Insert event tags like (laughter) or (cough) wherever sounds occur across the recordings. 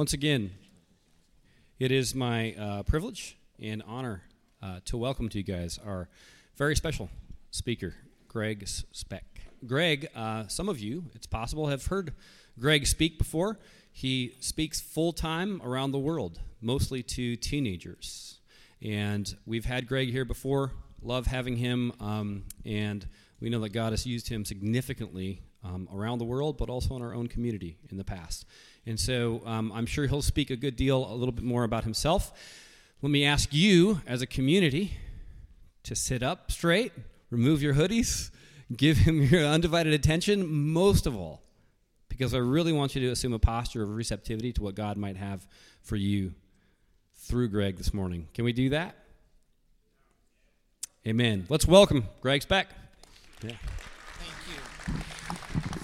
Once again, it is my uh, privilege and honor uh, to welcome to you guys our very special speaker, Greg Speck. Greg, uh, some of you, it's possible, have heard Greg speak before. He speaks full time around the world, mostly to teenagers. And we've had Greg here before, love having him, um, and we know that God has used him significantly um, around the world, but also in our own community in the past. And so um, I'm sure he'll speak a good deal, a little bit more about himself. Let me ask you, as a community, to sit up straight, remove your hoodies, (laughs) give him your undivided attention, most of all, because I really want you to assume a posture of receptivity to what God might have for you through Greg this morning. Can we do that? Amen. Let's welcome Greg Speck. Yeah.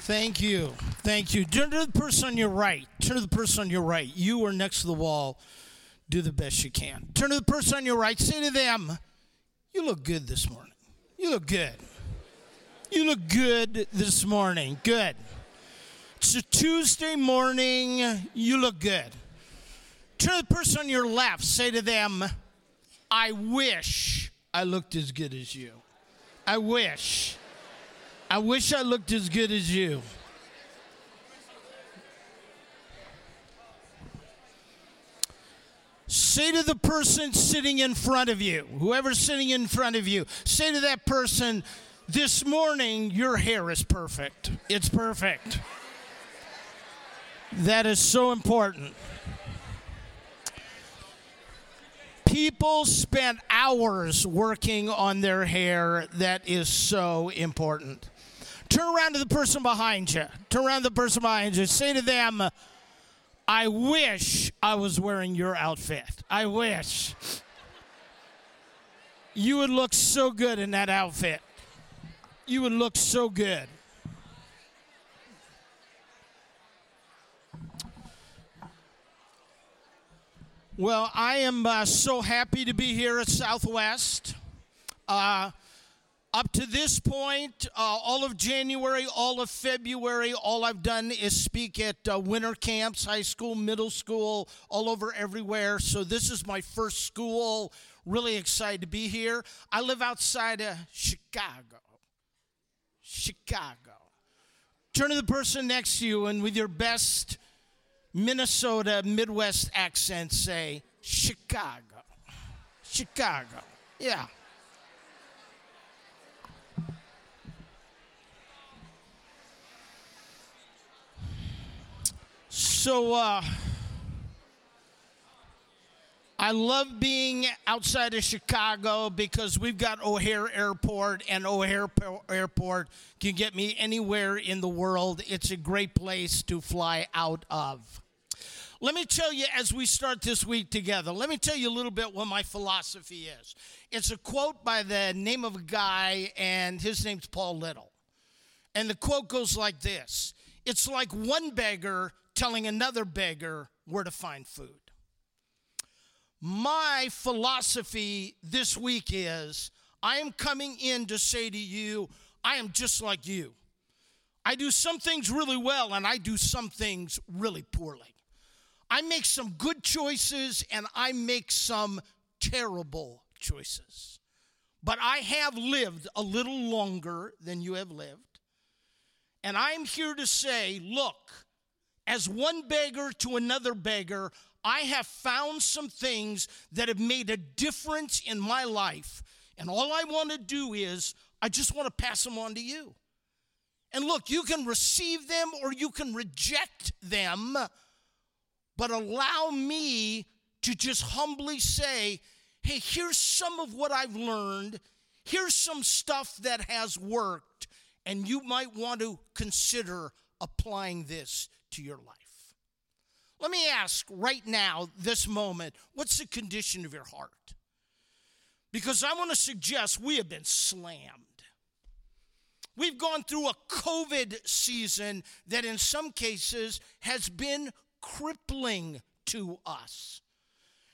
Thank you. Thank you. Turn to the person on your right. Turn to the person on your right. You are next to the wall. Do the best you can. Turn to the person on your right. Say to them, You look good this morning. You look good. You look good this morning. Good. It's a Tuesday morning. You look good. Turn to the person on your left. Say to them, I wish I looked as good as you. I wish. I wish I looked as good as you. Say to the person sitting in front of you, whoever's sitting in front of you, say to that person, This morning your hair is perfect. It's perfect. That is so important. People spend hours working on their hair. That is so important. Turn around to the person behind you. Turn around to the person behind you. Say to them, I wish I was wearing your outfit. I wish. You would look so good in that outfit. You would look so good. Well, I am uh, so happy to be here at Southwest. Uh, up to this point, uh, all of January, all of February, all I've done is speak at uh, winter camps, high school, middle school, all over everywhere. So this is my first school. Really excited to be here. I live outside of Chicago. Chicago. Turn to the person next to you and with your best Minnesota Midwest accent say, Chicago. Chicago. Yeah. So, uh, I love being outside of Chicago because we've got O'Hare Airport, and O'Hare Airport can get me anywhere in the world. It's a great place to fly out of. Let me tell you as we start this week together, let me tell you a little bit what my philosophy is. It's a quote by the name of a guy, and his name's Paul Little. And the quote goes like this It's like one beggar telling another beggar where to find food. My philosophy this week is I am coming in to say to you, I am just like you. I do some things really well and I do some things really poorly. I make some good choices and I make some terrible choices. But I have lived a little longer than you have lived. And I'm here to say, look, as one beggar to another beggar, I have found some things that have made a difference in my life. And all I want to do is, I just want to pass them on to you. And look, you can receive them or you can reject them, but allow me to just humbly say, hey, here's some of what I've learned. Here's some stuff that has worked, and you might want to consider applying this to your life. Let me ask right now, this moment, what's the condition of your heart? Because I want to suggest we have been slammed. We've gone through a COVID season that, in some cases, has been crippling to us.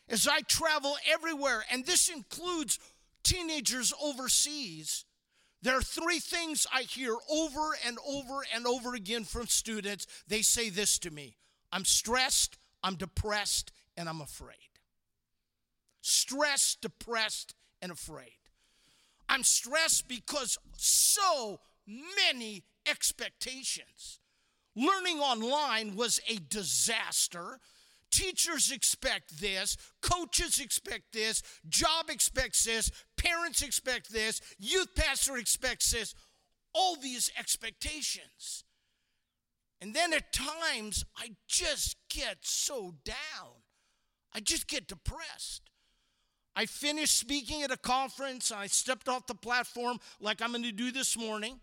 As I travel everywhere, and this includes teenagers overseas, there are three things I hear over and over and over again from students. They say this to me I'm stressed, I'm depressed and I'm afraid. Stressed, depressed, and afraid. I'm stressed because so many expectations. Learning online was a disaster. Teachers expect this, coaches expect this, job expects this, parents expect this, youth pastor expects this, all these expectations. And then at times, I just get so down. I just get depressed. I finished speaking at a conference. I stepped off the platform like I'm going to do this morning.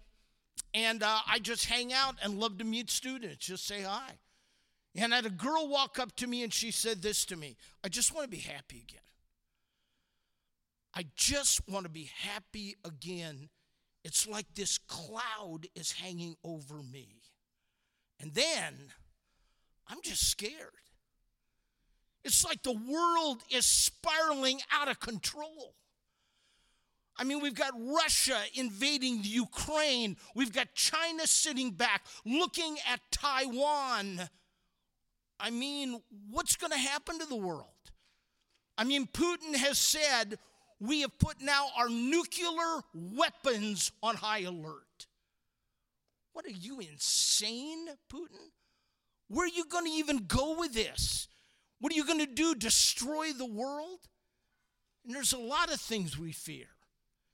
And uh, I just hang out and love to meet students, just say hi. And I had a girl walk up to me and she said this to me I just want to be happy again. I just want to be happy again. It's like this cloud is hanging over me. And then I'm just scared. It's like the world is spiraling out of control. I mean, we've got Russia invading the Ukraine. We've got China sitting back looking at Taiwan. I mean, what's going to happen to the world? I mean, Putin has said we have put now our nuclear weapons on high alert. What are you insane, Putin? Where are you going to even go with this? What are you going to do? Destroy the world? And there's a lot of things we fear,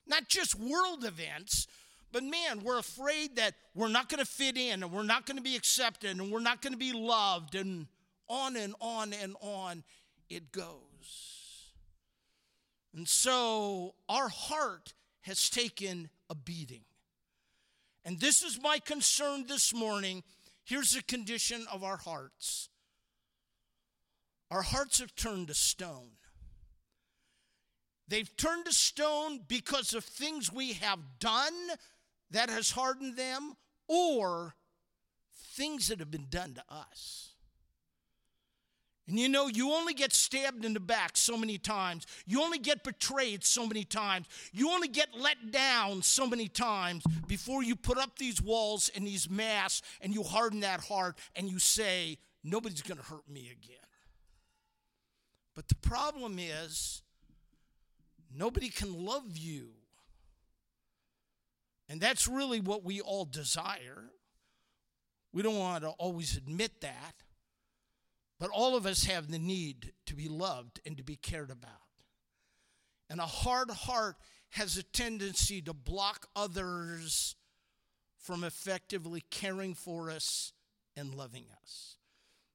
not just world events, but man, we're afraid that we're not going to fit in and we're not going to be accepted and we're not going to be loved, and on and on and on it goes. And so our heart has taken a beating. And this is my concern this morning. Here's the condition of our hearts our hearts have turned to stone. They've turned to stone because of things we have done that has hardened them or things that have been done to us. And you know, you only get stabbed in the back so many times. You only get betrayed so many times. You only get let down so many times before you put up these walls and these masks and you harden that heart and you say, nobody's going to hurt me again. But the problem is, nobody can love you. And that's really what we all desire. We don't want to always admit that. But all of us have the need to be loved and to be cared about. And a hard heart has a tendency to block others from effectively caring for us and loving us.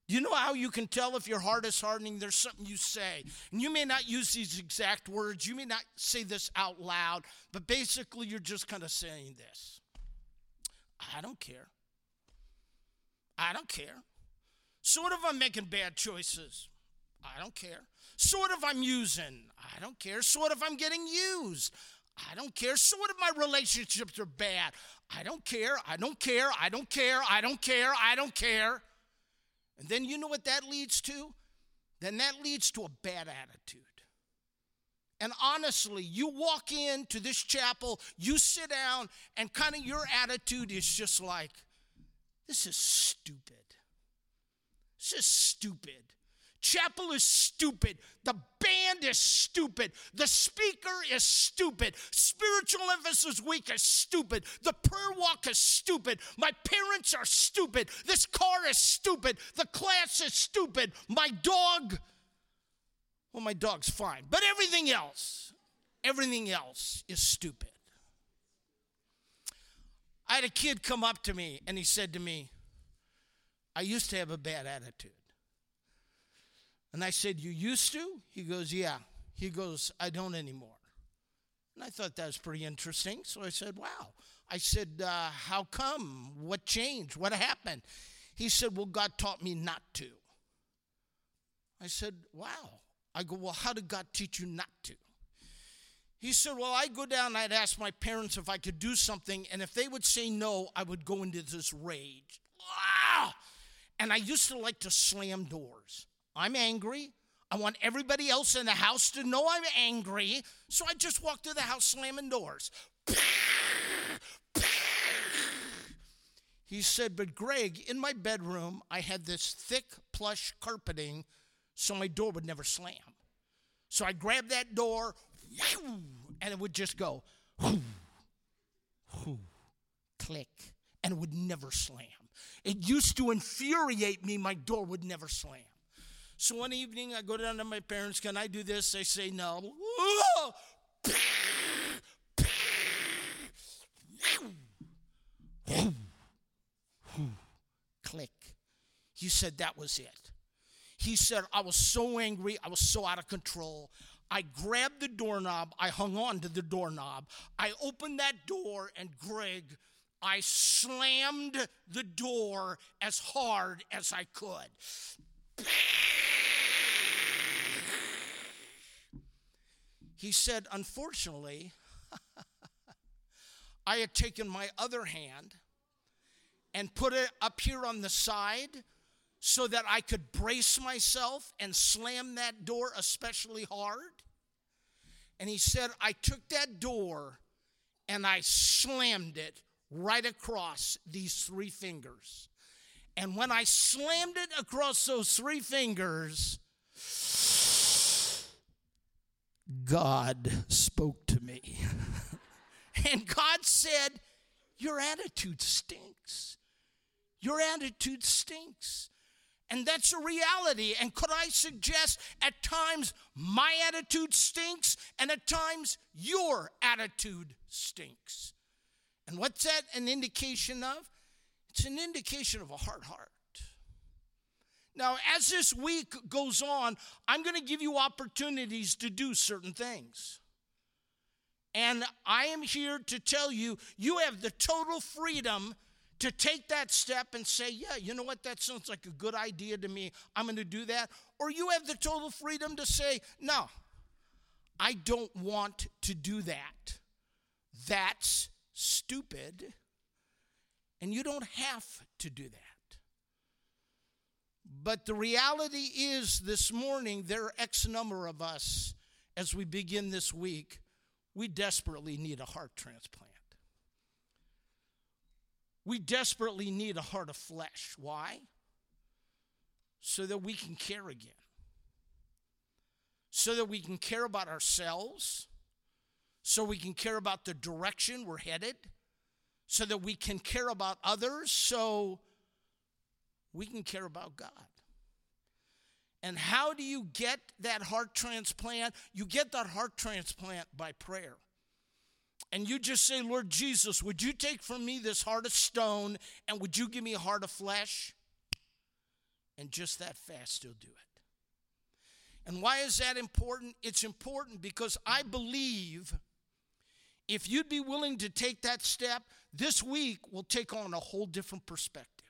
You know how you can tell if your heart is hardening? There's something you say. And you may not use these exact words, you may not say this out loud, but basically you're just kind of saying this I don't care. I don't care. So of I'm making bad choices? I don't care. Sort of I'm using? I don't care. Sort of I'm getting used? I don't care. Sort of my relationships are bad? I don't care. I don't care. I don't care. I don't care. I don't care. And then you know what that leads to? Then that leads to a bad attitude. And honestly, you walk into this chapel, you sit down, and kind of your attitude is just like, this is stupid. This is stupid. Chapel is stupid. The band is stupid. The speaker is stupid. Spiritual emphasis week is stupid. The prayer walk is stupid. My parents are stupid. This car is stupid. The class is stupid. My dog, well, my dog's fine. But everything else, everything else is stupid. I had a kid come up to me and he said to me, I used to have a bad attitude. And I said, You used to? He goes, Yeah. He goes, I don't anymore. And I thought that was pretty interesting. So I said, Wow. I said, uh, How come? What changed? What happened? He said, Well, God taught me not to. I said, Wow. I go, Well, how did God teach you not to? He said, Well, I'd go down I'd ask my parents if I could do something, and if they would say no, I would go into this rage. Ah! And I used to like to slam doors. I'm angry. I want everybody else in the house to know I'm angry. So I just walk through the house slamming doors. He said, But Greg, in my bedroom, I had this thick plush carpeting so my door would never slam. So I grabbed that door, and it would just go, click, and it would never slam. It used to infuriate me, my door would never slam. So one evening, I go down to my parents, Can I do this? They say no. Click. He said that was it. He said, I was so angry, I was so out of control. I grabbed the doorknob, I hung on to the doorknob. I opened that door, and Greg, I slammed the door as hard as I could. He said, Unfortunately, (laughs) I had taken my other hand and put it up here on the side so that I could brace myself and slam that door especially hard. And he said, I took that door and I slammed it right across these three fingers. And when I slammed it across those three fingers, God spoke to me. (laughs) and God said, Your attitude stinks. Your attitude stinks. And that's a reality. And could I suggest at times my attitude stinks and at times your attitude stinks? And what's that an indication of? It's an indication of a hard heart. Now, as this week goes on, I'm going to give you opportunities to do certain things. And I am here to tell you, you have the total freedom to take that step and say, yeah, you know what, that sounds like a good idea to me. I'm going to do that. Or you have the total freedom to say, no, I don't want to do that. That's stupid. And you don't have to do that. But the reality is, this morning, there are X number of us as we begin this week, we desperately need a heart transplant. We desperately need a heart of flesh. Why? So that we can care again. So that we can care about ourselves. So we can care about the direction we're headed. So that we can care about others. So we can care about God. And how do you get that heart transplant? You get that heart transplant by prayer and you just say, Lord Jesus, would you take from me this heart of stone and would you give me a heart of flesh? And just that fast, he'll do it. And why is that important? It's important because I believe if you'd be willing to take that step, this week will take on a whole different perspective.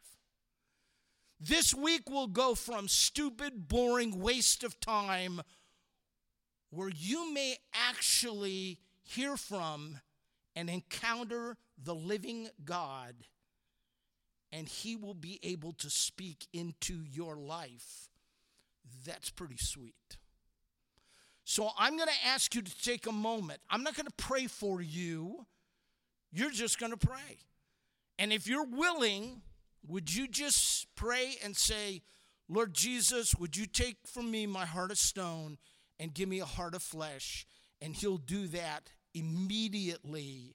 This week will go from stupid, boring waste of time where you may actually hear from and encounter the living God, and He will be able to speak into your life. That's pretty sweet. So I'm going to ask you to take a moment. I'm not going to pray for you, you're just going to pray. And if you're willing, would you just pray and say, Lord Jesus, would you take from me my heart of stone and give me a heart of flesh? And He'll do that immediately.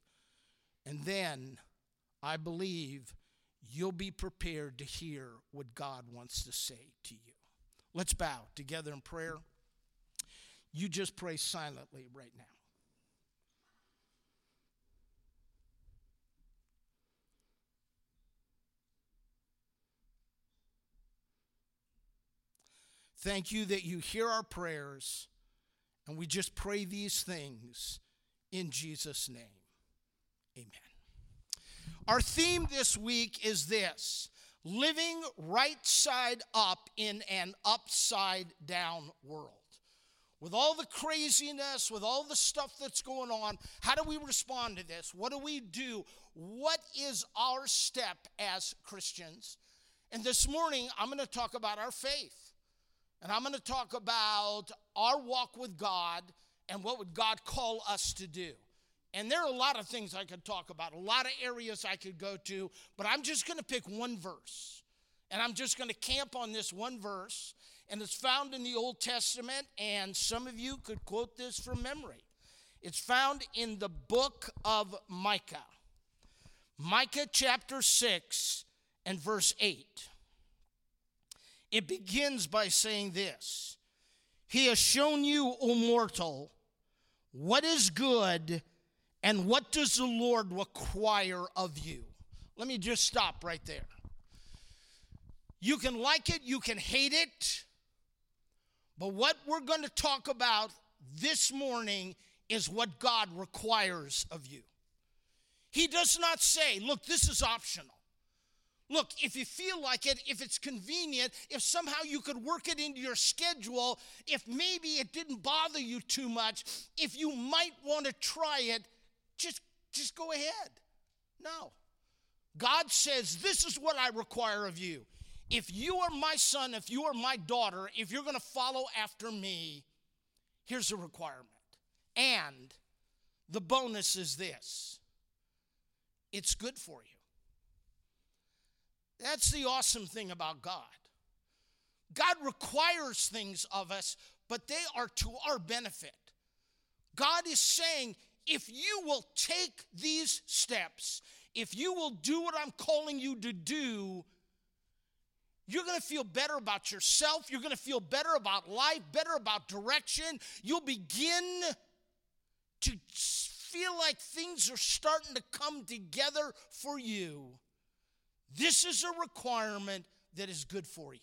And then I believe you'll be prepared to hear what God wants to say to you. Let's bow together in prayer. You just pray silently right now. Thank you that you hear our prayers, and we just pray these things in Jesus' name. Amen. Our theme this week is this living right side up in an upside down world. With all the craziness, with all the stuff that's going on, how do we respond to this? What do we do? What is our step as Christians? And this morning, I'm going to talk about our faith. And I'm going to talk about our walk with God and what would God call us to do. And there are a lot of things I could talk about, a lot of areas I could go to, but I'm just going to pick one verse. And I'm just going to camp on this one verse. And it's found in the Old Testament, and some of you could quote this from memory. It's found in the book of Micah. Micah chapter 6 and verse 8. It begins by saying this He has shown you, O mortal, what is good and what does the Lord require of you? Let me just stop right there. You can like it, you can hate it, but what we're going to talk about this morning is what God requires of you. He does not say, look, this is optional. Look, if you feel like it, if it's convenient, if somehow you could work it into your schedule, if maybe it didn't bother you too much, if you might want to try it, just, just go ahead. No. God says, This is what I require of you. If you are my son, if you are my daughter, if you're going to follow after me, here's a requirement. And the bonus is this it's good for you. That's the awesome thing about God. God requires things of us, but they are to our benefit. God is saying, if you will take these steps, if you will do what I'm calling you to do, you're going to feel better about yourself. You're going to feel better about life, better about direction. You'll begin to feel like things are starting to come together for you. This is a requirement that is good for you.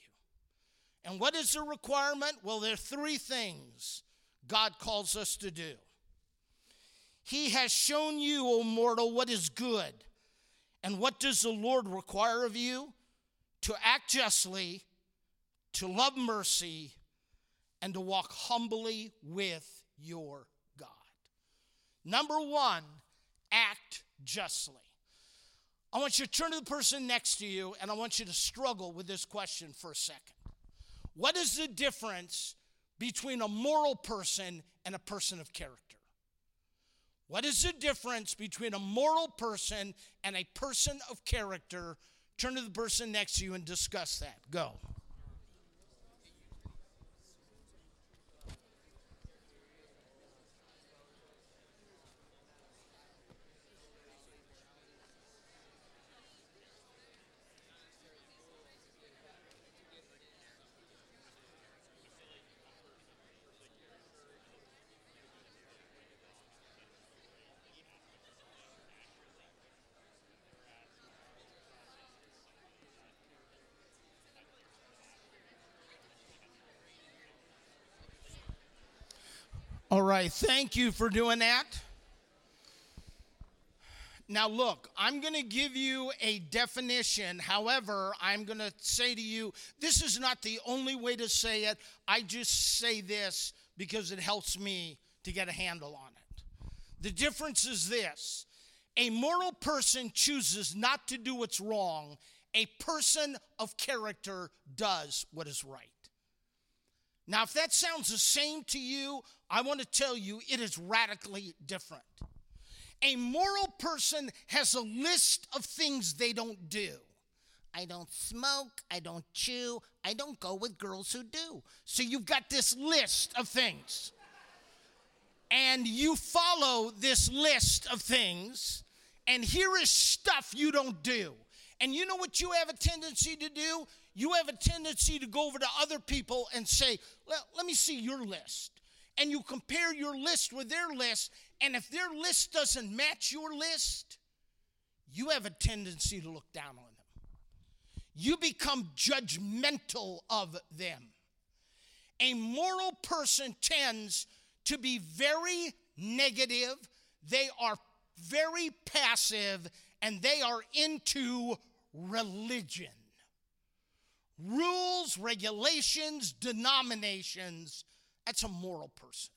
And what is the requirement? Well, there are three things God calls us to do. He has shown you, O mortal, what is good. And what does the Lord require of you? To act justly, to love mercy, and to walk humbly with your God. Number one, act justly. I want you to turn to the person next to you and I want you to struggle with this question for a second. What is the difference between a moral person and a person of character? What is the difference between a moral person and a person of character? Turn to the person next to you and discuss that. Go. All right, thank you for doing that. Now, look, I'm going to give you a definition. However, I'm going to say to you, this is not the only way to say it. I just say this because it helps me to get a handle on it. The difference is this a moral person chooses not to do what's wrong, a person of character does what is right. Now, if that sounds the same to you, I want to tell you it is radically different. A moral person has a list of things they don't do. I don't smoke, I don't chew, I don't go with girls who do. So you've got this list of things. And you follow this list of things, and here is stuff you don't do. And you know what you have a tendency to do? You have a tendency to go over to other people and say, well, let me see your list. And you compare your list with their list, and if their list doesn't match your list, you have a tendency to look down on them. You become judgmental of them. A moral person tends to be very negative, they are very passive, and they are into religion rules, regulations, denominations. That's a moral person.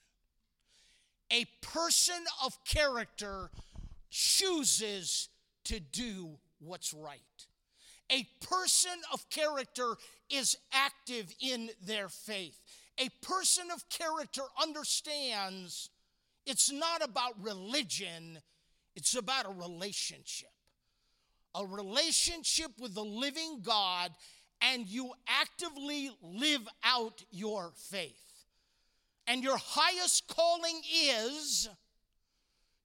A person of character chooses to do what's right. A person of character is active in their faith. A person of character understands it's not about religion, It's about a relationship. A relationship with the living God, and you actively live out your faith. And your highest calling is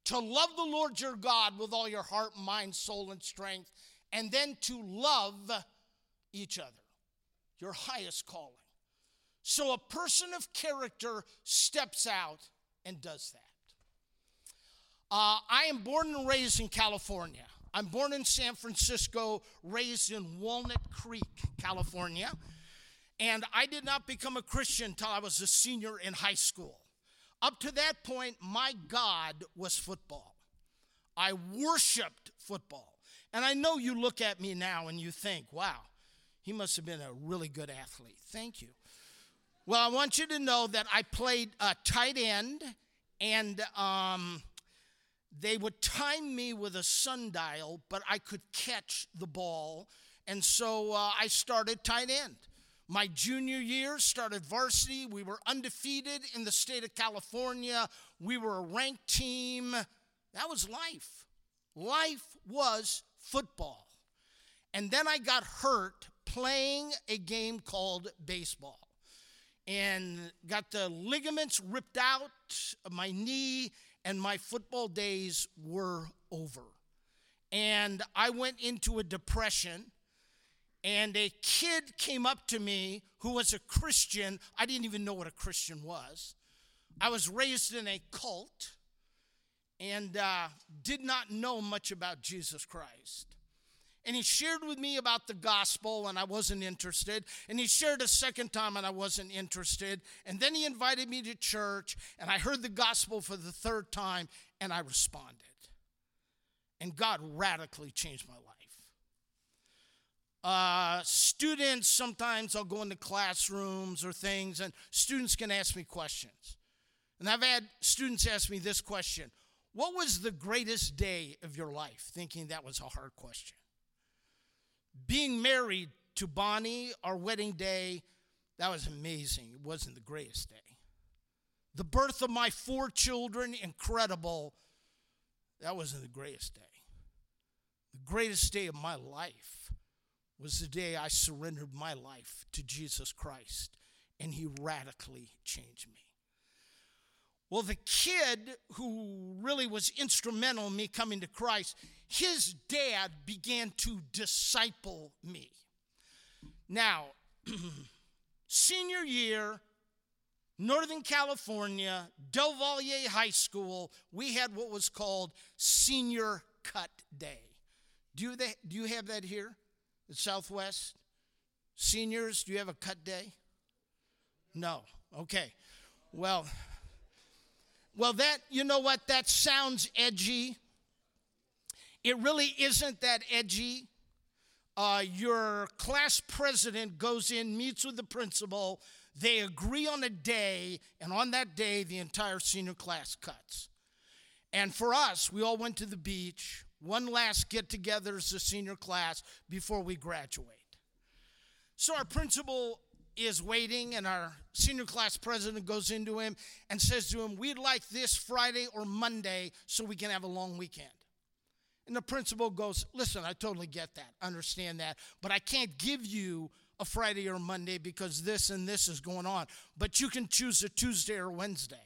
to love the Lord your God with all your heart, mind, soul, and strength, and then to love each other. Your highest calling. So a person of character steps out and does that. Uh, I am born and raised in California. I'm born in San Francisco, raised in Walnut Creek, California. And I did not become a Christian until I was a senior in high school. Up to that point, my God was football. I worshiped football. And I know you look at me now and you think, wow, he must have been a really good athlete. Thank you. Well, I want you to know that I played a tight end, and um, they would time me with a sundial, but I could catch the ball. And so uh, I started tight end. My junior year started varsity. We were undefeated in the state of California. We were a ranked team. That was life. Life was football. And then I got hurt playing a game called baseball and got the ligaments ripped out of my knee, and my football days were over. And I went into a depression, and a kid came up to me who was a Christian. I didn't even know what a Christian was. I was raised in a cult and uh, did not know much about Jesus Christ and he shared with me about the gospel and I wasn't interested. And he shared a second time and I wasn't interested. And then he invited me to church and I heard the gospel for the third time and I responded. And God radically changed my life. Uh, students, sometimes I'll go into classrooms or things and students can ask me questions. And I've had students ask me this question What was the greatest day of your life? Thinking that was a hard question. Being married to Bonnie, our wedding day, that was amazing. It wasn't the greatest day. The birth of my four children, incredible. That wasn't the greatest day. The greatest day of my life was the day I surrendered my life to Jesus Christ, and He radically changed me. Well, the kid who really was instrumental in me coming to Christ, his dad began to disciple me. Now, (clears throat) senior year, Northern California, Del Valle High School, we had what was called Senior Cut Day. Do you, do you have that here at Southwest? Seniors, do you have a cut day? No. Okay. Well, well, that, you know what? That sounds edgy. It really isn't that edgy. Uh, your class president goes in, meets with the principal, they agree on a day, and on that day, the entire senior class cuts. And for us, we all went to the beach, one last get together as a senior class before we graduate. So our principal is waiting, and our senior class president goes into him and says to him, We'd like this Friday or Monday so we can have a long weekend. And the principal goes, Listen, I totally get that, understand that, but I can't give you a Friday or Monday because this and this is going on. But you can choose a Tuesday or Wednesday.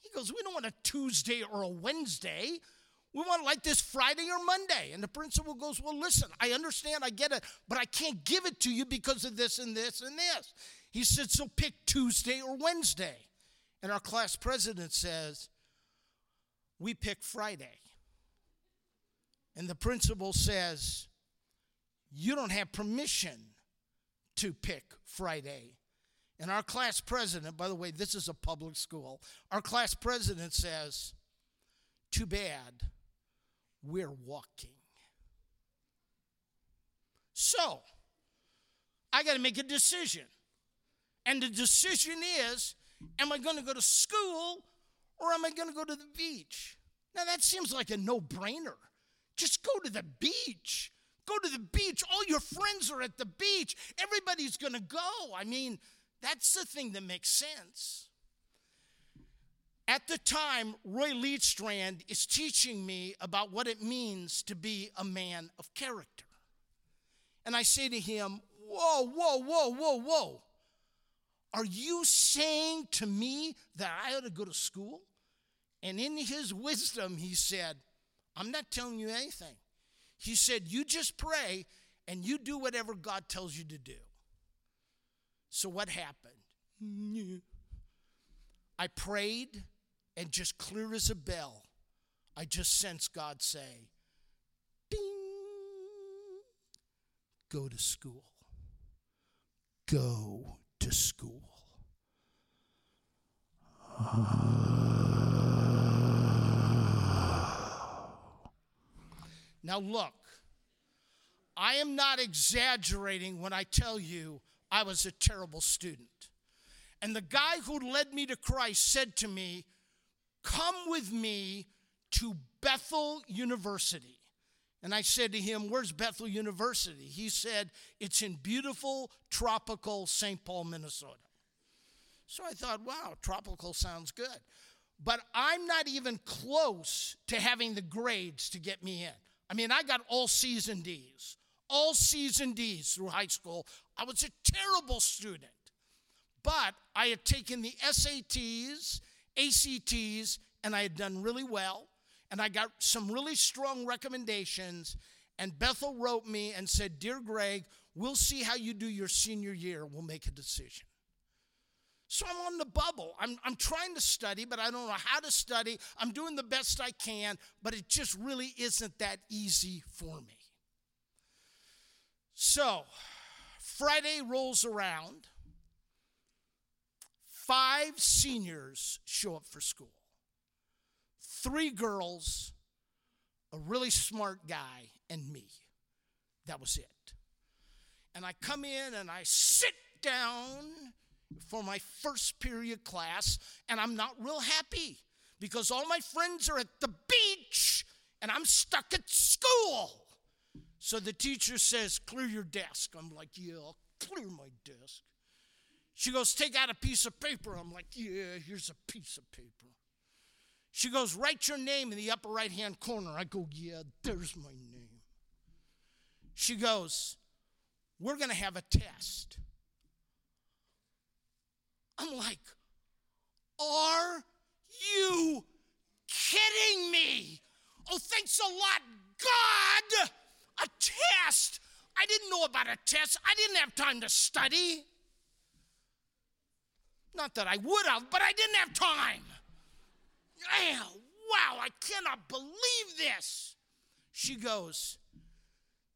He goes, We don't want a Tuesday or a Wednesday. We want like this Friday or Monday. And the principal goes, Well, listen, I understand, I get it, but I can't give it to you because of this and this and this. He said, So pick Tuesday or Wednesday. And our class president says, We pick Friday. And the principal says, You don't have permission to pick Friday. And our class president, by the way, this is a public school, our class president says, Too bad we're walking. So, I got to make a decision. And the decision is am I going to go to school or am I going to go to the beach? Now, that seems like a no brainer. Just go to the beach. Go to the beach. All your friends are at the beach. Everybody's going to go. I mean, that's the thing that makes sense. At the time, Roy Leedstrand is teaching me about what it means to be a man of character. And I say to him, Whoa, whoa, whoa, whoa, whoa. Are you saying to me that I ought to go to school? And in his wisdom, he said, I'm not telling you anything. He said, You just pray and you do whatever God tells you to do. So what happened? Mm-hmm. I prayed, and just clear as a bell, I just sense God say, Ding, go to school. Go to school. Now, look, I am not exaggerating when I tell you I was a terrible student. And the guy who led me to Christ said to me, Come with me to Bethel University. And I said to him, Where's Bethel University? He said, It's in beautiful, tropical St. Paul, Minnesota. So I thought, Wow, tropical sounds good. But I'm not even close to having the grades to get me in. I mean, I got all season D's, all season D's through high school. I was a terrible student. But I had taken the SATs, ACTs, and I had done really well. And I got some really strong recommendations. And Bethel wrote me and said, Dear Greg, we'll see how you do your senior year. We'll make a decision. So I'm on the bubble. I'm, I'm trying to study, but I don't know how to study. I'm doing the best I can, but it just really isn't that easy for me. So Friday rolls around. Five seniors show up for school three girls, a really smart guy, and me. That was it. And I come in and I sit down for my first period class, and I'm not real happy because all my friends are at the beach and I'm stuck at school. So the teacher says, Clear your desk. I'm like, Yeah, I'll clear my desk. She goes, Take out a piece of paper. I'm like, Yeah, here's a piece of paper. She goes, Write your name in the upper right hand corner. I go, Yeah, there's my name. She goes, We're going to have a test. I'm like, Are you kidding me? Oh, thanks a lot, God. A test. I didn't know about a test. I didn't have time to study. Not that I would have, but I didn't have time. Man, wow, I cannot believe this. She goes,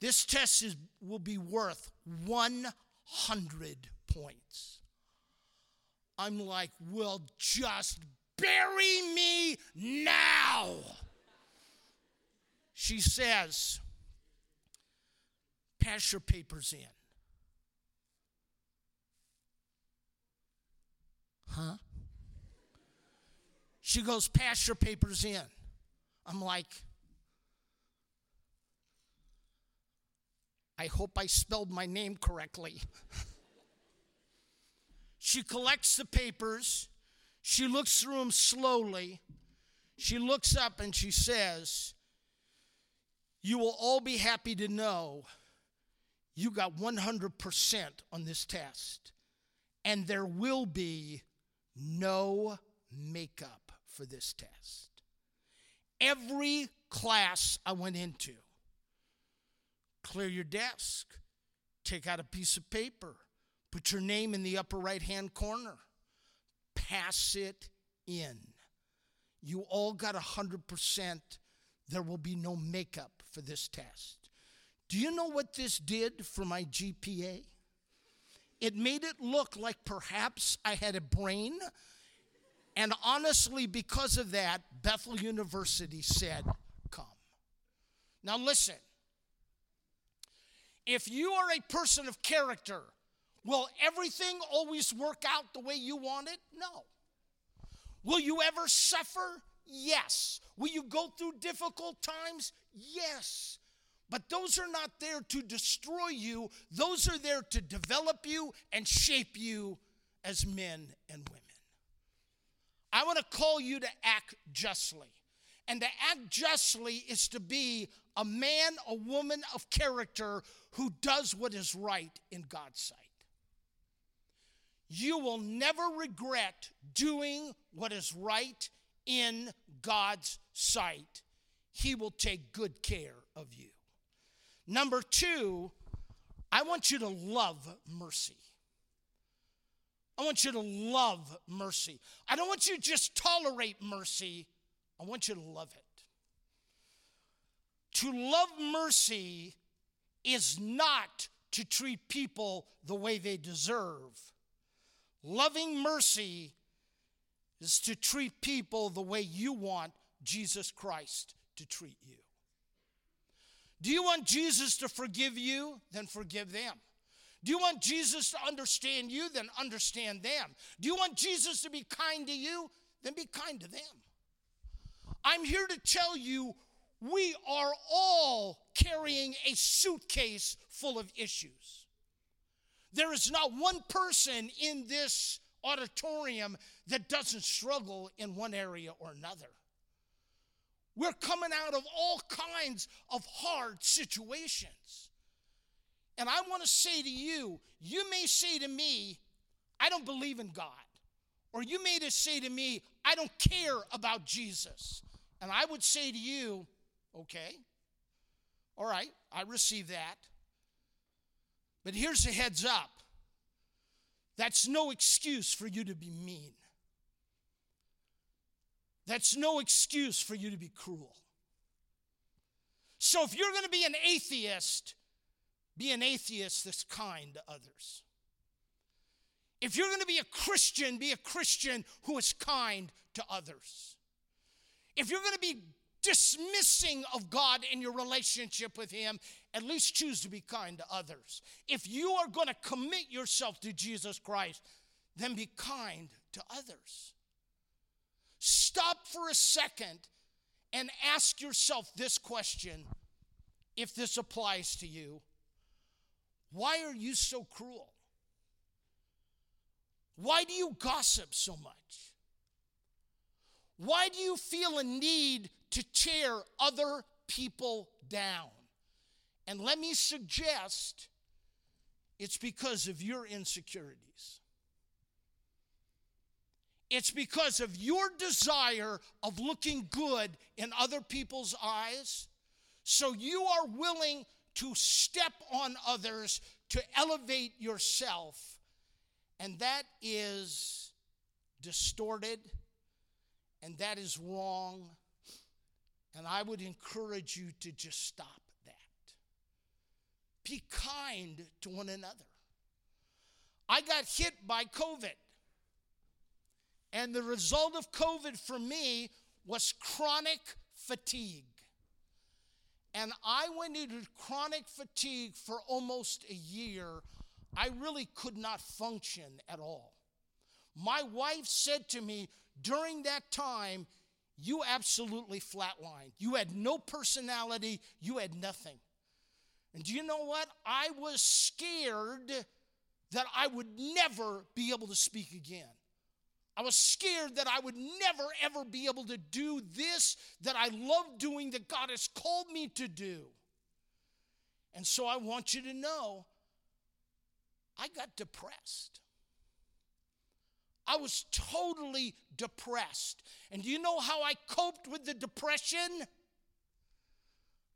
This test is, will be worth 100 points. I'm like, Well, just bury me now. She says, Pass your papers in. Huh? She goes, Pass your papers in. I'm like, I hope I spelled my name correctly. (laughs) she collects the papers. She looks through them slowly. She looks up and she says, You will all be happy to know you got 100% on this test, and there will be no makeup for this test. Every class I went into, clear your desk, take out a piece of paper, put your name in the upper right hand corner, pass it in. You all got 100%. There will be no makeup for this test. Do you know what this did for my GPA? It made it look like perhaps I had a brain. And honestly, because of that, Bethel University said, Come. Now, listen. If you are a person of character, will everything always work out the way you want it? No. Will you ever suffer? Yes. Will you go through difficult times? Yes. But those are not there to destroy you, those are there to develop you and shape you as men and women. I want to call you to act justly. And to act justly is to be a man, a woman of character who does what is right in God's sight. You will never regret doing what is right in God's sight. He will take good care of you. Number two, I want you to love mercy. I want you to love mercy. I don't want you to just tolerate mercy, I want you to love it. To love mercy is not to treat people the way they deserve. Loving mercy is to treat people the way you want Jesus Christ to treat you. Do you want Jesus to forgive you? Then forgive them. Do you want Jesus to understand you? Then understand them. Do you want Jesus to be kind to you? Then be kind to them. I'm here to tell you we are all carrying a suitcase full of issues. There is not one person in this auditorium that doesn't struggle in one area or another. We're coming out of all kinds of hard situations. And I want to say to you, you may say to me, I don't believe in God. Or you may just say to me, I don't care about Jesus. And I would say to you, okay, all right, I receive that. But here's a heads up that's no excuse for you to be mean. That's no excuse for you to be cruel. So if you're going to be an atheist, be an atheist that's kind to others. If you're going to be a Christian, be a Christian who is kind to others. If you're going to be dismissing of God in your relationship with Him, at least choose to be kind to others. If you are going to commit yourself to Jesus Christ, then be kind to others. Stop for a second and ask yourself this question if this applies to you. Why are you so cruel? Why do you gossip so much? Why do you feel a need to tear other people down? And let me suggest it's because of your insecurities. It's because of your desire of looking good in other people's eyes. So you are willing to step on others to elevate yourself. And that is distorted and that is wrong. And I would encourage you to just stop that. Be kind to one another. I got hit by COVID. And the result of COVID for me was chronic fatigue. And I went into chronic fatigue for almost a year. I really could not function at all. My wife said to me, during that time, you absolutely flatlined. You had no personality, you had nothing. And do you know what? I was scared that I would never be able to speak again. I was scared that I would never, ever be able to do this that I love doing, that God has called me to do. And so I want you to know I got depressed. I was totally depressed. And do you know how I coped with the depression?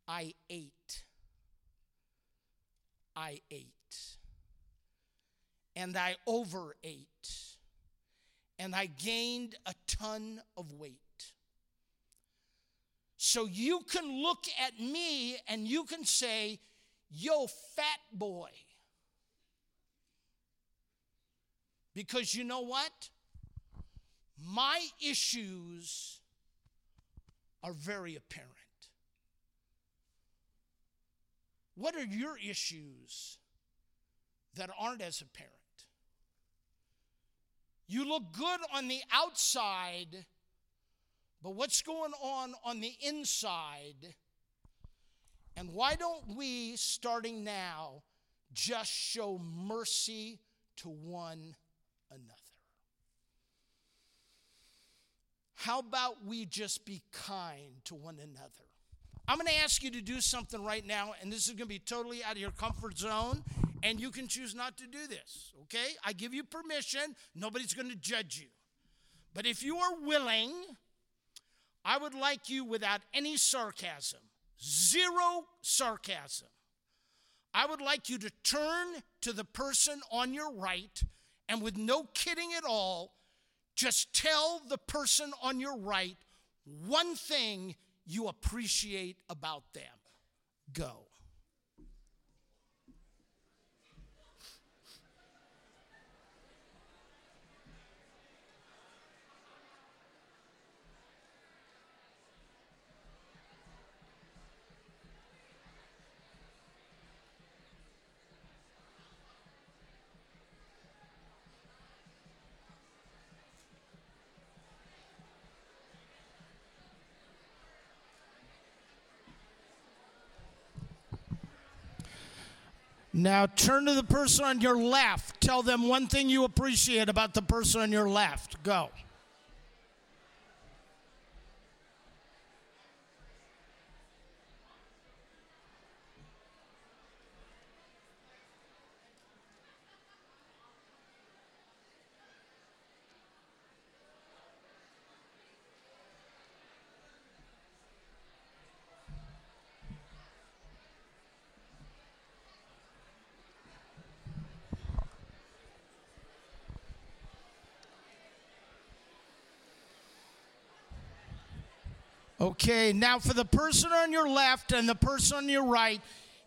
I ate. I ate. And I overate. And I gained a ton of weight. So you can look at me and you can say, Yo, fat boy. Because you know what? My issues are very apparent. What are your issues that aren't as apparent? You look good on the outside, but what's going on on the inside? And why don't we, starting now, just show mercy to one another. how about we just be kind to one another? I'm going to ask you to do something right now, and this is going to be totally out of your comfort zone, and you can choose not to do this, okay? I give you permission. Nobody's going to judge you. But if you are willing, I would like you, without any sarcasm, zero sarcasm, I would like you to turn to the person on your right and, with no kidding at all, just tell the person on your right one thing you appreciate about them. Go. Now turn to the person on your left. Tell them one thing you appreciate about the person on your left. Go. Okay, now for the person on your left and the person on your right,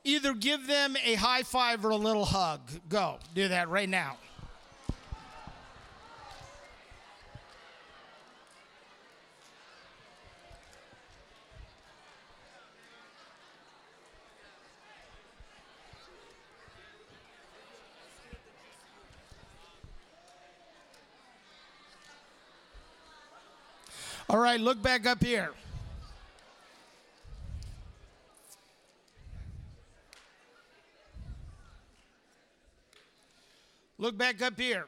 either give them a high five or a little hug. Go, do that right now. All right, look back up here. Look back up here.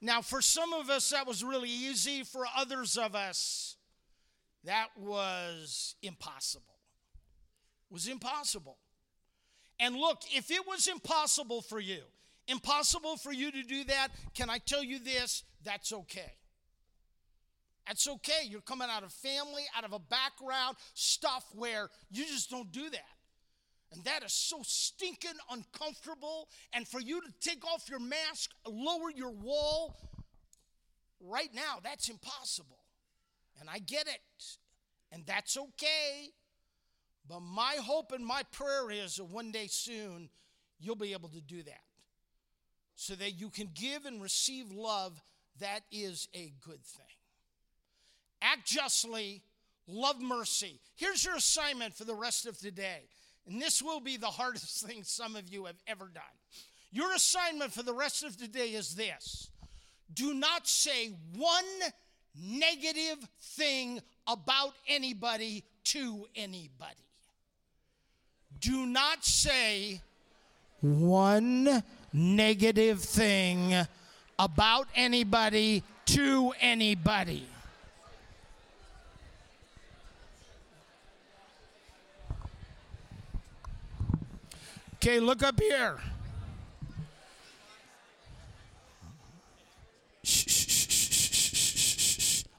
Now, for some of us, that was really easy. For others of us, that was impossible. It was impossible. And look, if it was impossible for you, impossible for you to do that, can I tell you this? That's okay. That's okay. You're coming out of family, out of a background, stuff where you just don't do that. And that is so stinking uncomfortable. And for you to take off your mask, lower your wall, right now, that's impossible. And I get it. And that's okay. But my hope and my prayer is that one day soon you'll be able to do that. So that you can give and receive love. That is a good thing. Act justly, love mercy. Here's your assignment for the rest of today and this will be the hardest (laughs) thing some of you have ever done. Your assignment for the rest of today is this do not say one negative thing about anybody to anybody. Do not say one negative thing about anybody to anybody. Okay, look up here.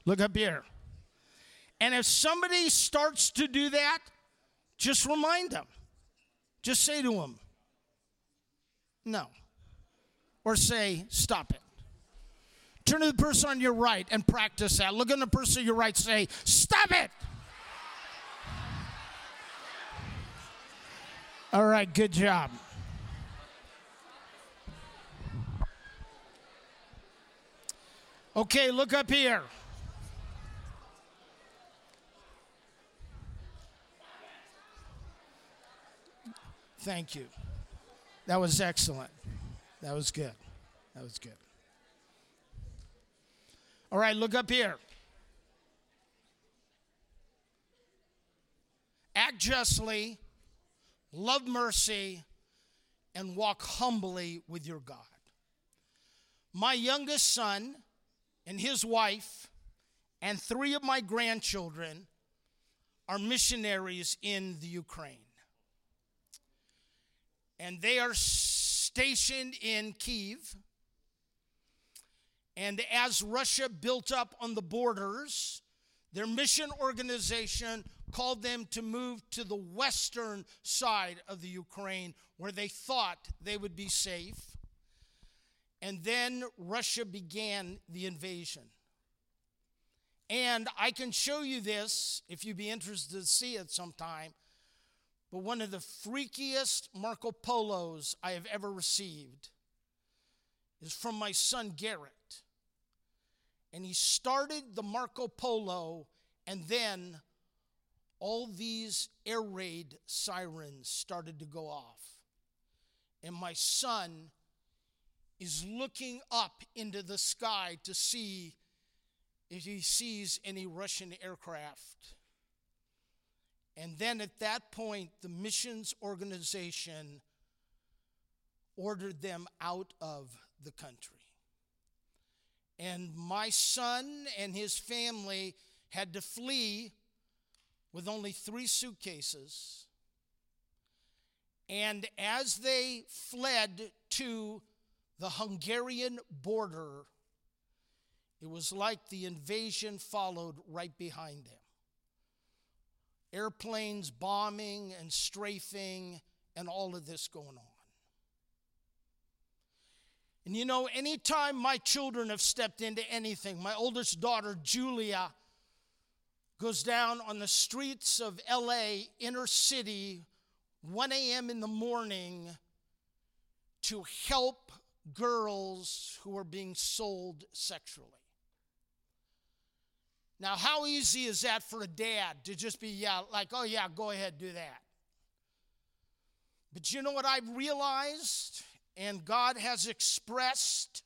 Look up here. And if somebody starts to do that, just remind them. Just say to them, no. Or say, stop it. Turn to the person on your right and practice that. Look at the person on your right, say, stop it. All right, good job. Okay, look up here. Thank you. That was excellent. That was good. That was good. All right, look up here. Act justly love mercy, and walk humbly with your God. My youngest son and his wife and three of my grandchildren are missionaries in the Ukraine. And they are stationed in Kiev. And as Russia built up on the borders, their mission organization called them to move to the western side of the Ukraine where they thought they would be safe. And then Russia began the invasion. And I can show you this if you'd be interested to see it sometime. But one of the freakiest Marco Polos I have ever received is from my son Garrett. And he started the Marco Polo, and then all these air raid sirens started to go off. And my son is looking up into the sky to see if he sees any Russian aircraft. And then at that point, the missions organization ordered them out of the country. And my son and his family had to flee with only three suitcases. And as they fled to the Hungarian border, it was like the invasion followed right behind them. Airplanes bombing and strafing, and all of this going on. And you know, anytime my children have stepped into anything, my oldest daughter, Julia, goes down on the streets of LA, inner city, 1 a.m. in the morning to help girls who are being sold sexually. Now, how easy is that for a dad to just be, yeah, like, oh, yeah, go ahead, do that? But you know what I've realized and God has expressed?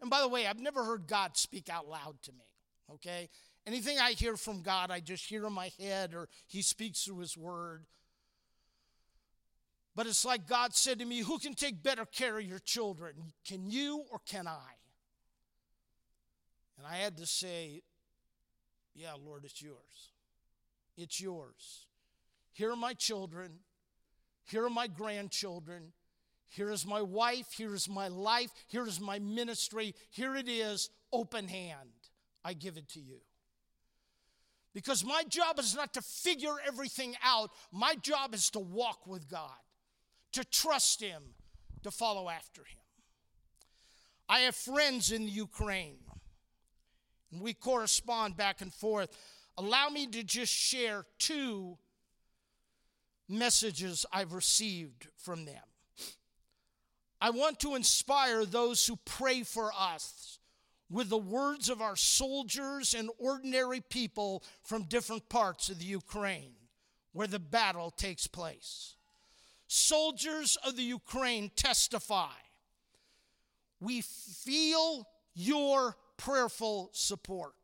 And by the way, I've never heard God speak out loud to me, okay? Anything I hear from God, I just hear in my head or He speaks through His Word. But it's like God said to me, Who can take better care of your children? Can you or can I? And I had to say, yeah, Lord, it's yours. It's yours. Here are my children. Here are my grandchildren. Here is my wife. Here is my life. Here is my ministry. Here it is, open hand. I give it to you. Because my job is not to figure everything out, my job is to walk with God, to trust Him, to follow after Him. I have friends in Ukraine and we correspond back and forth. Allow me to just share two messages I've received from them. I want to inspire those who pray for us with the words of our soldiers and ordinary people from different parts of the Ukraine where the battle takes place. Soldiers of the Ukraine testify. We feel your prayerful support.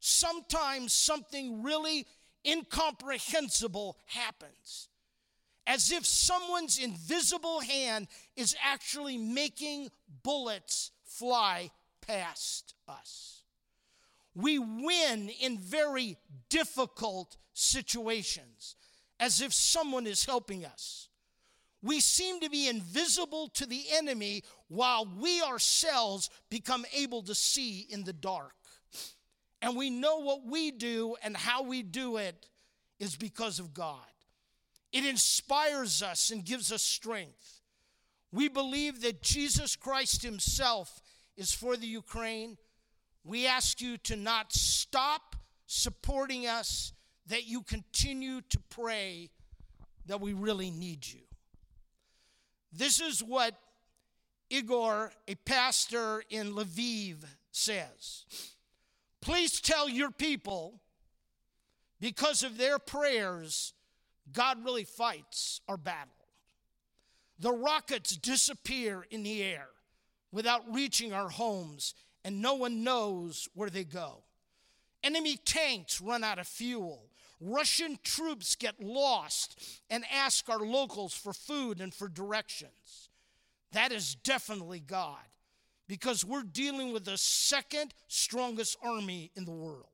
Sometimes something really incomprehensible happens, as if someone's invisible hand is actually making bullets fly past us. We win in very difficult situations, as if someone is helping us we seem to be invisible to the enemy while we ourselves become able to see in the dark. And we know what we do and how we do it is because of God. It inspires us and gives us strength. We believe that Jesus Christ Himself is for the Ukraine. We ask you to not stop supporting us, that you continue to pray that we really need you. This is what Igor, a pastor in Lviv, says. Please tell your people, because of their prayers, God really fights our battle. The rockets disappear in the air without reaching our homes, and no one knows where they go. Enemy tanks run out of fuel. Russian troops get lost and ask our locals for food and for directions. That is definitely God. because we're dealing with the second strongest army in the world.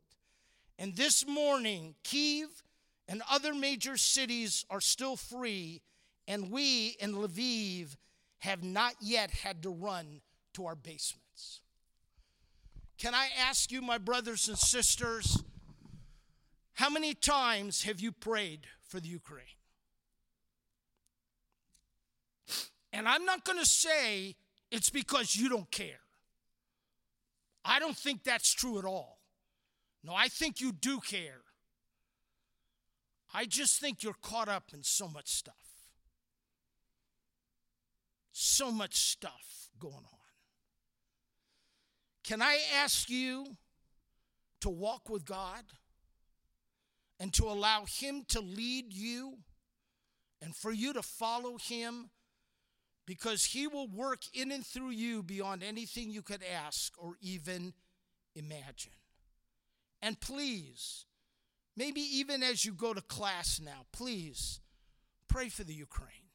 And this morning, Kiev and other major cities are still free, and we in Lviv have not yet had to run to our basements. Can I ask you, my brothers and sisters, how many times have you prayed for the Ukraine? And I'm not going to say it's because you don't care. I don't think that's true at all. No, I think you do care. I just think you're caught up in so much stuff. So much stuff going on. Can I ask you to walk with God and to allow Him to lead you and for you to follow Him because He will work in and through you beyond anything you could ask or even imagine. And please, maybe even as you go to class now, please pray for the Ukraine.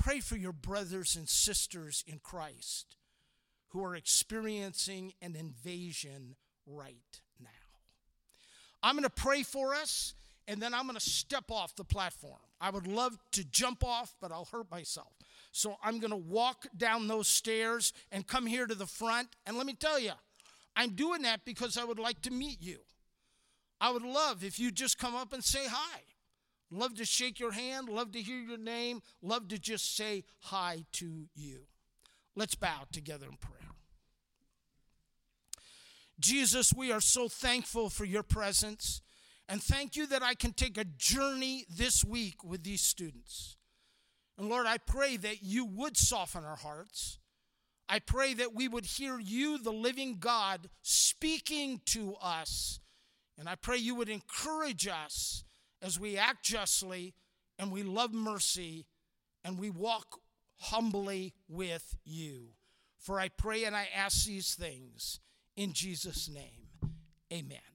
Pray for your brothers and sisters in Christ who are experiencing an invasion right now. I'm going to pray for us and then I'm going to step off the platform. I would love to jump off, but I'll hurt myself. So I'm going to walk down those stairs and come here to the front. And let me tell you, I'm doing that because I would like to meet you. I would love if you just come up and say hi. Love to shake your hand, love to hear your name, love to just say hi to you. Let's bow together in prayer. Jesus, we are so thankful for your presence. And thank you that I can take a journey this week with these students. And Lord, I pray that you would soften our hearts. I pray that we would hear you, the living God, speaking to us. And I pray you would encourage us as we act justly and we love mercy and we walk humbly with you. For I pray and I ask these things in Jesus' name. Amen.